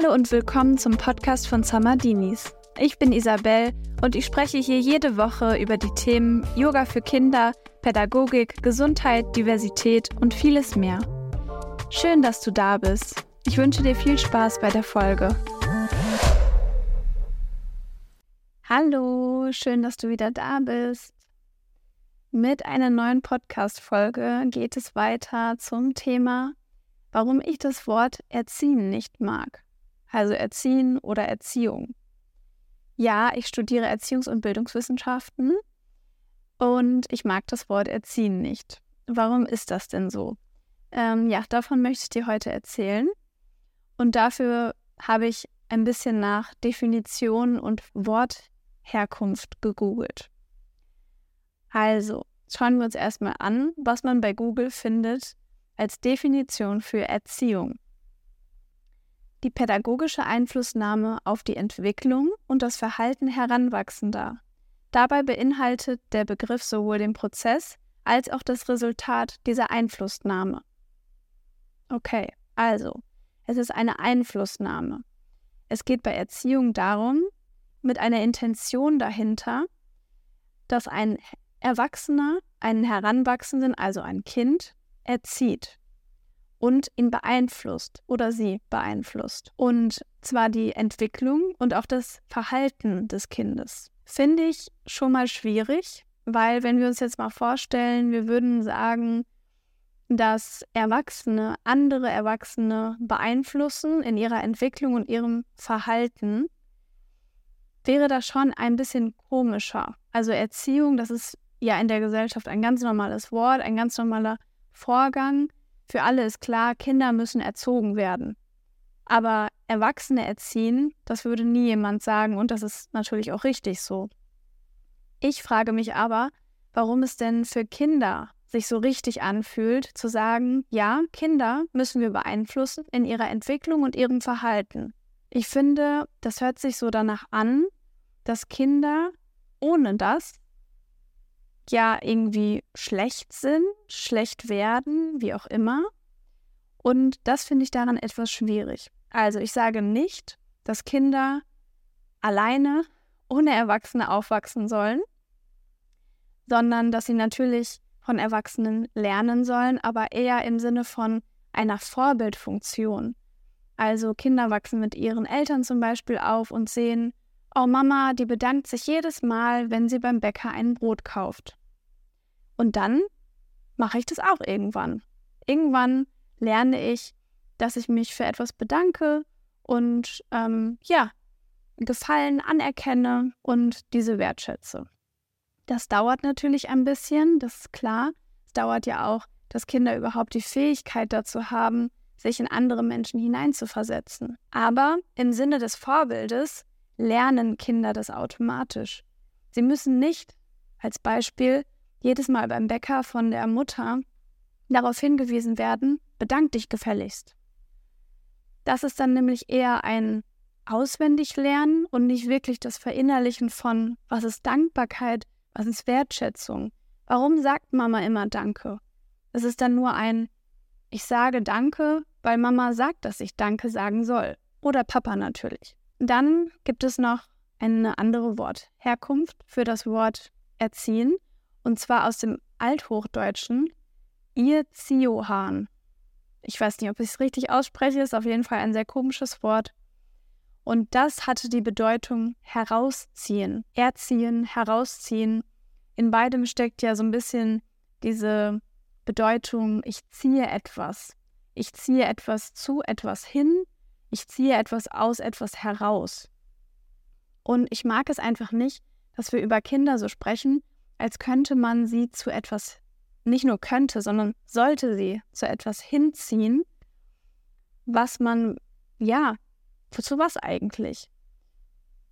Hallo und willkommen zum Podcast von Samadinis. Ich bin Isabel und ich spreche hier jede Woche über die Themen Yoga für Kinder, Pädagogik, Gesundheit, Diversität und vieles mehr. Schön, dass du da bist. Ich wünsche dir viel Spaß bei der Folge. Hallo, schön, dass du wieder da bist. Mit einer neuen Podcast-Folge geht es weiter zum Thema, warum ich das Wort Erziehen nicht mag. Also Erziehen oder Erziehung. Ja, ich studiere Erziehungs- und Bildungswissenschaften und ich mag das Wort Erziehen nicht. Warum ist das denn so? Ähm, ja, davon möchte ich dir heute erzählen. Und dafür habe ich ein bisschen nach Definition und Wortherkunft gegoogelt. Also, schauen wir uns erstmal an, was man bei Google findet als Definition für Erziehung. Die pädagogische Einflussnahme auf die Entwicklung und das Verhalten Heranwachsender. Dabei beinhaltet der Begriff sowohl den Prozess als auch das Resultat dieser Einflussnahme. Okay, also, es ist eine Einflussnahme. Es geht bei Erziehung darum, mit einer Intention dahinter, dass ein Erwachsener einen Heranwachsenden, also ein Kind, erzieht und ihn beeinflusst oder sie beeinflusst. Und zwar die Entwicklung und auch das Verhalten des Kindes. Finde ich schon mal schwierig, weil wenn wir uns jetzt mal vorstellen, wir würden sagen, dass Erwachsene andere Erwachsene beeinflussen in ihrer Entwicklung und ihrem Verhalten, wäre das schon ein bisschen komischer. Also Erziehung, das ist ja in der Gesellschaft ein ganz normales Wort, ein ganz normaler Vorgang. Für alle ist klar, Kinder müssen erzogen werden. Aber Erwachsene erziehen, das würde nie jemand sagen und das ist natürlich auch richtig so. Ich frage mich aber, warum es denn für Kinder sich so richtig anfühlt, zu sagen, ja, Kinder müssen wir beeinflussen in ihrer Entwicklung und ihrem Verhalten. Ich finde, das hört sich so danach an, dass Kinder ohne das ja irgendwie schlecht sind, schlecht werden, wie auch immer. Und das finde ich daran etwas schwierig. Also ich sage nicht, dass Kinder alleine ohne Erwachsene aufwachsen sollen, sondern dass sie natürlich von Erwachsenen lernen sollen, aber eher im Sinne von einer Vorbildfunktion. Also Kinder wachsen mit ihren Eltern zum Beispiel auf und sehen, oh Mama, die bedankt sich jedes Mal, wenn sie beim Bäcker ein Brot kauft. Und dann mache ich das auch irgendwann. Irgendwann lerne ich, dass ich mich für etwas bedanke und ähm, ja, Gefallen anerkenne und diese wertschätze. Das dauert natürlich ein bisschen, das ist klar. Es dauert ja auch, dass Kinder überhaupt die Fähigkeit dazu haben, sich in andere Menschen hineinzuversetzen. Aber im Sinne des Vorbildes lernen Kinder das automatisch. Sie müssen nicht, als Beispiel, jedes Mal beim Bäcker von der Mutter darauf hingewiesen werden, bedank dich gefälligst. Das ist dann nämlich eher ein Auswendiglernen und nicht wirklich das Verinnerlichen von, was ist Dankbarkeit, was ist Wertschätzung. Warum sagt Mama immer Danke? Es ist dann nur ein, ich sage Danke, weil Mama sagt, dass ich Danke sagen soll. Oder Papa natürlich. Dann gibt es noch eine andere Wortherkunft für das Wort erziehen und zwar aus dem Althochdeutschen Irziohan. Ich weiß nicht, ob ich es richtig ausspreche, ist auf jeden Fall ein sehr komisches Wort. Und das hatte die Bedeutung herausziehen, erziehen, herausziehen. In beidem steckt ja so ein bisschen diese Bedeutung, ich ziehe etwas. Ich ziehe etwas zu etwas hin, ich ziehe etwas aus etwas heraus. Und ich mag es einfach nicht, dass wir über Kinder so sprechen, als könnte man sie zu etwas, nicht nur könnte, sondern sollte sie zu etwas hinziehen, was man, ja, zu was eigentlich?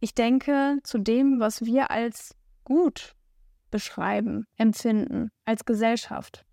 Ich denke zu dem, was wir als gut beschreiben, empfinden, als Gesellschaft.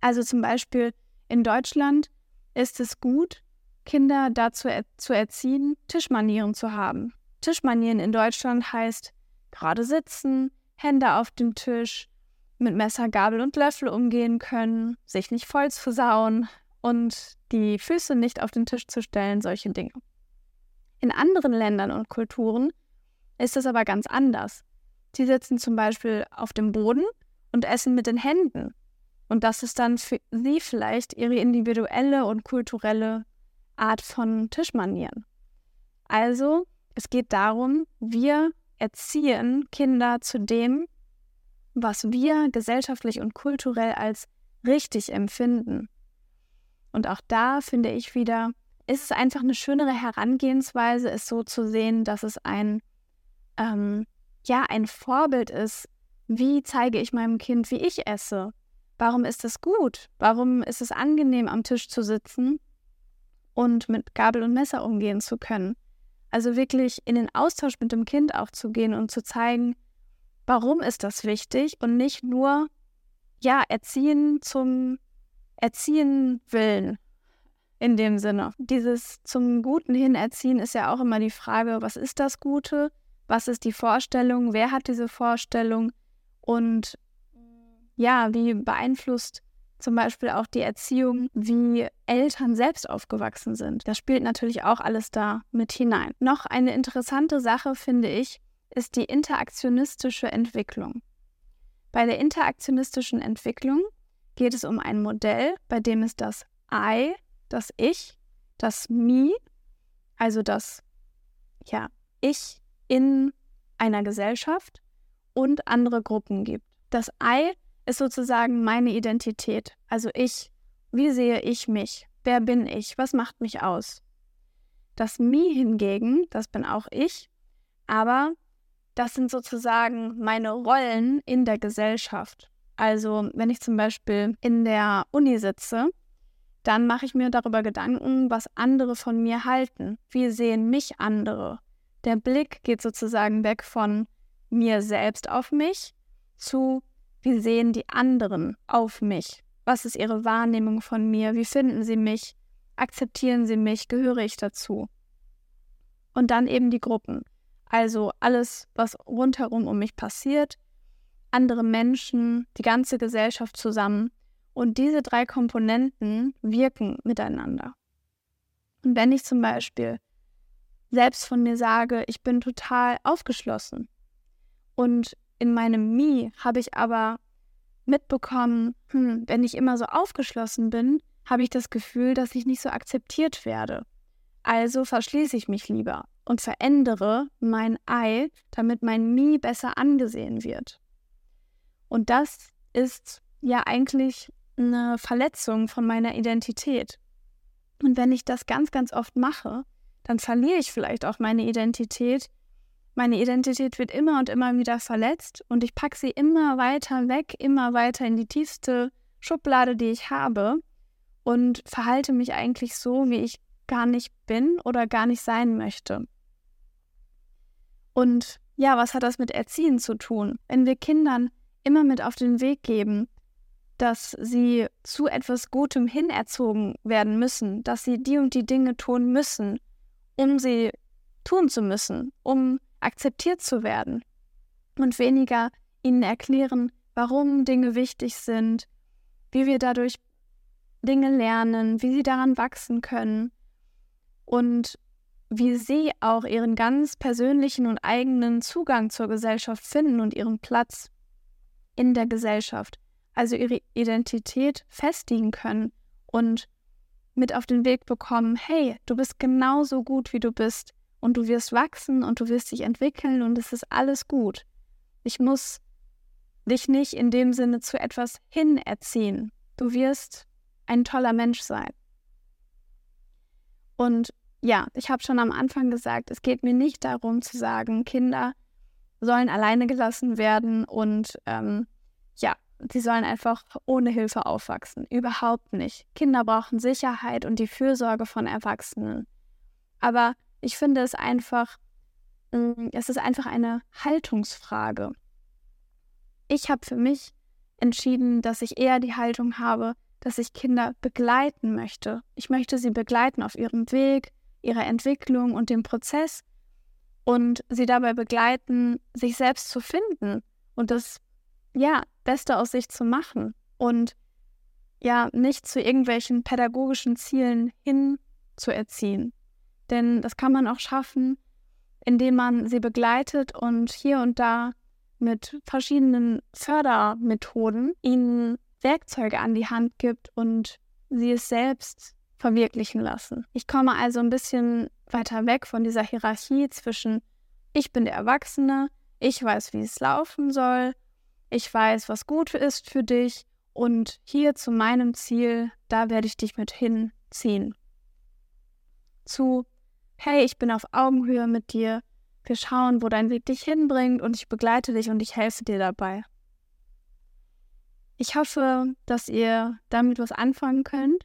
Also zum Beispiel in Deutschland ist es gut, Kinder dazu er zu erziehen, Tischmanieren zu haben. Tischmanieren in Deutschland heißt gerade sitzen, Hände auf dem Tisch, mit Messer, Gabel und Löffel umgehen können, sich nicht voll zu sauen und die Füße nicht auf den Tisch zu stellen, solche Dinge. In anderen Ländern und Kulturen ist das aber ganz anders. Sie sitzen zum Beispiel auf dem Boden und essen mit den Händen. Und das ist dann für sie vielleicht ihre individuelle und kulturelle Art von Tischmanieren. Also, es geht darum, wir erziehen Kinder zu dem, was wir gesellschaftlich und kulturell als richtig empfinden. Und auch da finde ich wieder, ist es einfach eine schönere Herangehensweise, es so zu sehen, dass es ein, ähm, ja, ein Vorbild ist. Wie zeige ich meinem Kind, wie ich esse? Warum ist es gut? Warum ist es angenehm, am Tisch zu sitzen und mit Gabel und Messer umgehen zu können? Also wirklich in den Austausch mit dem Kind auch zu gehen und zu zeigen, warum ist das wichtig und nicht nur, ja, erziehen zum Erziehen willen in dem Sinne. Dieses zum Guten hin erziehen ist ja auch immer die Frage, was ist das Gute? Was ist die Vorstellung? Wer hat diese Vorstellung? Und ja, wie beeinflusst zum Beispiel auch die Erziehung, wie Eltern selbst aufgewachsen sind. Das spielt natürlich auch alles da mit hinein. Noch eine interessante Sache finde ich, ist die interaktionistische Entwicklung. Bei der interaktionistischen Entwicklung geht es um ein Modell, bei dem es das I, das Ich, das Me, also das ja, Ich in einer Gesellschaft und andere Gruppen gibt. Das I ist sozusagen meine Identität. Also ich, wie sehe ich mich? Wer bin ich? Was macht mich aus? Das Me hingegen, das bin auch ich, aber das sind sozusagen meine Rollen in der Gesellschaft. Also wenn ich zum Beispiel in der Uni sitze, dann mache ich mir darüber Gedanken, was andere von mir halten. Wie sehen mich andere? Der Blick geht sozusagen weg von mir selbst auf mich zu wie sehen die anderen auf mich? Was ist ihre Wahrnehmung von mir? Wie finden sie mich? Akzeptieren sie mich? Gehöre ich dazu? Und dann eben die Gruppen. Also alles, was rundherum um mich passiert, andere Menschen, die ganze Gesellschaft zusammen. Und diese drei Komponenten wirken miteinander. Und wenn ich zum Beispiel selbst von mir sage, ich bin total aufgeschlossen und in meinem Me habe ich aber mitbekommen, hm, wenn ich immer so aufgeschlossen bin, habe ich das Gefühl, dass ich nicht so akzeptiert werde. Also verschließe ich mich lieber und verändere mein Ei, damit mein Me besser angesehen wird. Und das ist ja eigentlich eine Verletzung von meiner Identität. Und wenn ich das ganz, ganz oft mache, dann verliere ich vielleicht auch meine Identität, meine Identität wird immer und immer wieder verletzt und ich packe sie immer weiter weg, immer weiter in die tiefste Schublade, die ich habe und verhalte mich eigentlich so, wie ich gar nicht bin oder gar nicht sein möchte. Und ja, was hat das mit Erziehen zu tun? Wenn wir Kindern immer mit auf den Weg geben, dass sie zu etwas Gutem hinerzogen werden müssen, dass sie die und die Dinge tun müssen, um sie tun zu müssen, um akzeptiert zu werden und weniger ihnen erklären, warum Dinge wichtig sind, wie wir dadurch Dinge lernen, wie sie daran wachsen können und wie sie auch ihren ganz persönlichen und eigenen Zugang zur Gesellschaft finden und ihren Platz in der Gesellschaft, also ihre Identität festigen können und mit auf den Weg bekommen, hey, du bist genauso gut, wie du bist und du wirst wachsen und du wirst dich entwickeln und es ist alles gut. Ich muss dich nicht in dem Sinne zu etwas hinerziehen. Du wirst ein toller Mensch sein. Und ja, ich habe schon am Anfang gesagt, es geht mir nicht darum zu sagen, Kinder sollen alleine gelassen werden und ähm, ja, sie sollen einfach ohne Hilfe aufwachsen. Überhaupt nicht. Kinder brauchen Sicherheit und die Fürsorge von Erwachsenen. Aber ich finde es einfach, mm, es ist einfach eine Haltungsfrage. Ich habe für mich entschieden, dass ich eher die Haltung habe, dass ich Kinder begleiten möchte. Ich möchte sie begleiten auf ihrem Weg, ihrer Entwicklung und dem Prozess und sie dabei begleiten, sich selbst zu finden und das ja Beste aus sich zu machen und ja nicht zu irgendwelchen pädagogischen Zielen hin zu erziehen Denn das kann man auch schaffen, indem man sie begleitet und hier und da mit verschiedenen Fördermethoden ihnen Werkzeuge an die Hand gibt und sie es selbst verwirklichen lassen. Ich komme also ein bisschen weiter weg von dieser Hierarchie zwischen ich bin der Erwachsene, ich weiß, wie es laufen soll, ich weiß, was gut ist für dich und hier zu meinem Ziel, da werde ich dich mit hinziehen. Zu, hey, ich bin auf Augenhöhe mit dir, wir schauen, wo dein Weg dich hinbringt und ich begleite dich und ich helfe dir dabei. Ich hoffe, dass ihr damit was anfangen könnt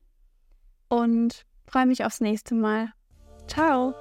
und freue mich aufs nächste Mal. Ciao!